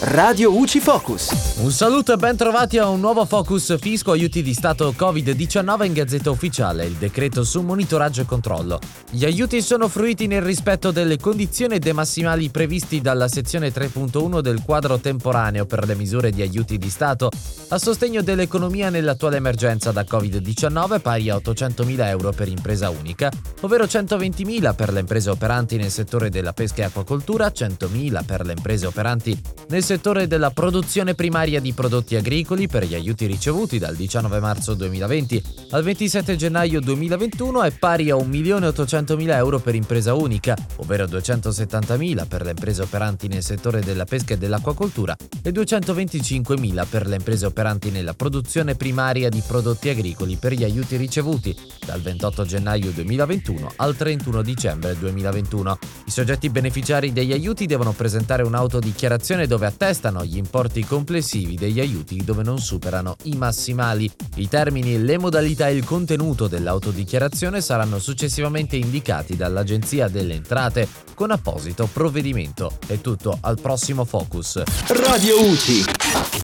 Radio UCI Focus. Un saluto e ben trovati a un nuovo Focus Fisco Aiuti di Stato Covid-19 in Gazzetta Ufficiale, il decreto su monitoraggio e controllo. Gli aiuti sono fruiti nel rispetto delle condizioni demassimali previsti dalla sezione 3.1 del quadro temporaneo per le misure di aiuti di Stato a sostegno dell'economia nell'attuale emergenza da Covid-19 pari a 800.000 euro per impresa unica, ovvero 120.000 per le imprese operanti nel settore della pesca e acquacoltura, 100.000 per le imprese operanti nel settore della produzione primaria di prodotti agricoli per gli aiuti ricevuti dal 19 marzo 2020 al 27 gennaio 2021 è pari a 1.800.000 euro per impresa unica, ovvero 270.000 per le imprese operanti nel settore della pesca e dell'acquacoltura e 225.000 per le imprese operanti nella produzione primaria di prodotti agricoli per gli aiuti ricevuti dal 28 gennaio 2021 al 31 dicembre 2021. I soggetti beneficiari degli aiuti devono presentare un'autodichiarazione dove attestano gli importi complessivi degli aiuti dove non superano i massimali. I termini, le modalità e il contenuto dell'autodichiarazione saranno successivamente indicati dall'Agenzia delle Entrate con apposito provvedimento. È tutto al prossimo Focus. Radio UCI.